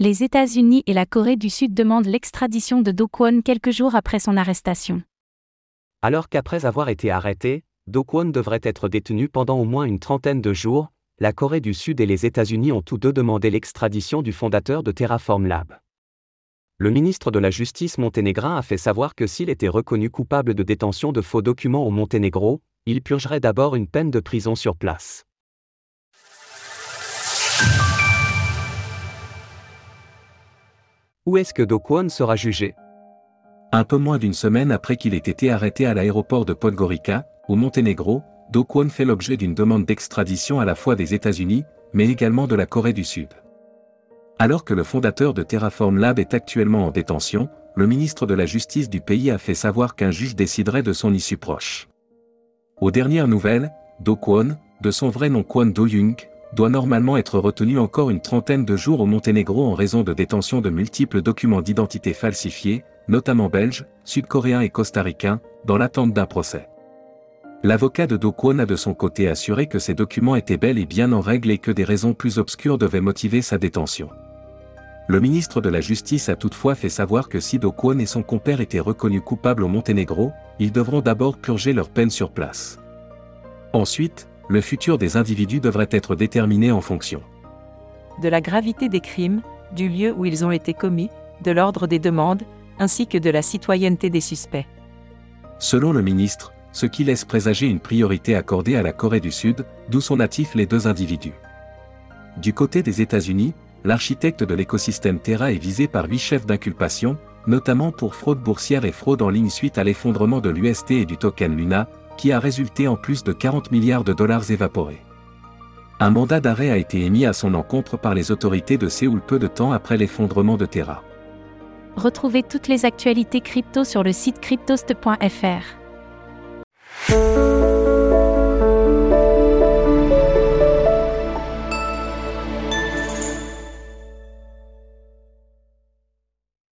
Les États-Unis et la Corée du Sud demandent l'extradition de Do Kwon quelques jours après son arrestation. Alors qu'après avoir été arrêté, Do Kwon devrait être détenu pendant au moins une trentaine de jours, la Corée du Sud et les États-Unis ont tous deux demandé l'extradition du fondateur de Terraform Lab. Le ministre de la Justice monténégrin a fait savoir que s'il était reconnu coupable de détention de faux documents au Monténégro, il purgerait d'abord une peine de prison sur place. Où est-ce que Do Kwon sera jugé? Un peu moins d'une semaine après qu'il ait été arrêté à l'aéroport de Podgorica, au Monténégro, Do Kwon fait l'objet d'une demande d'extradition à la fois des États-Unis, mais également de la Corée du Sud. Alors que le fondateur de Terraform Lab est actuellement en détention, le ministre de la Justice du pays a fait savoir qu'un juge déciderait de son issue proche. Aux dernières nouvelles, Do Kwon, de son vrai nom Kwon Do-young, doit normalement être retenu encore une trentaine de jours au Monténégro en raison de détention de multiples documents d'identité falsifiés, notamment belges, sud-coréens et costaricains, dans l'attente d'un procès. L'avocat de Do Kwon a de son côté assuré que ces documents étaient bel et bien en règle et que des raisons plus obscures devaient motiver sa détention. Le ministre de la Justice a toutefois fait savoir que si Do Kwon et son compère étaient reconnus coupables au Monténégro, ils devront d'abord purger leur peine sur place. Ensuite, le futur des individus devrait être déterminé en fonction de la gravité des crimes, du lieu où ils ont été commis, de l'ordre des demandes, ainsi que de la citoyenneté des suspects. Selon le ministre, ce qui laisse présager une priorité accordée à la Corée du Sud, d'où sont natifs les deux individus. Du côté des États-Unis, l'architecte de l'écosystème Terra est visé par huit chefs d'inculpation, notamment pour fraude boursière et fraude en ligne suite à l'effondrement de l'UST et du token Luna, qui a résulté en plus de 40 milliards de dollars évaporés. Un mandat d'arrêt a été émis à son encontre par les autorités de Séoul peu de temps après l'effondrement de Terra. Retrouvez toutes les actualités crypto sur le site cryptost.fr.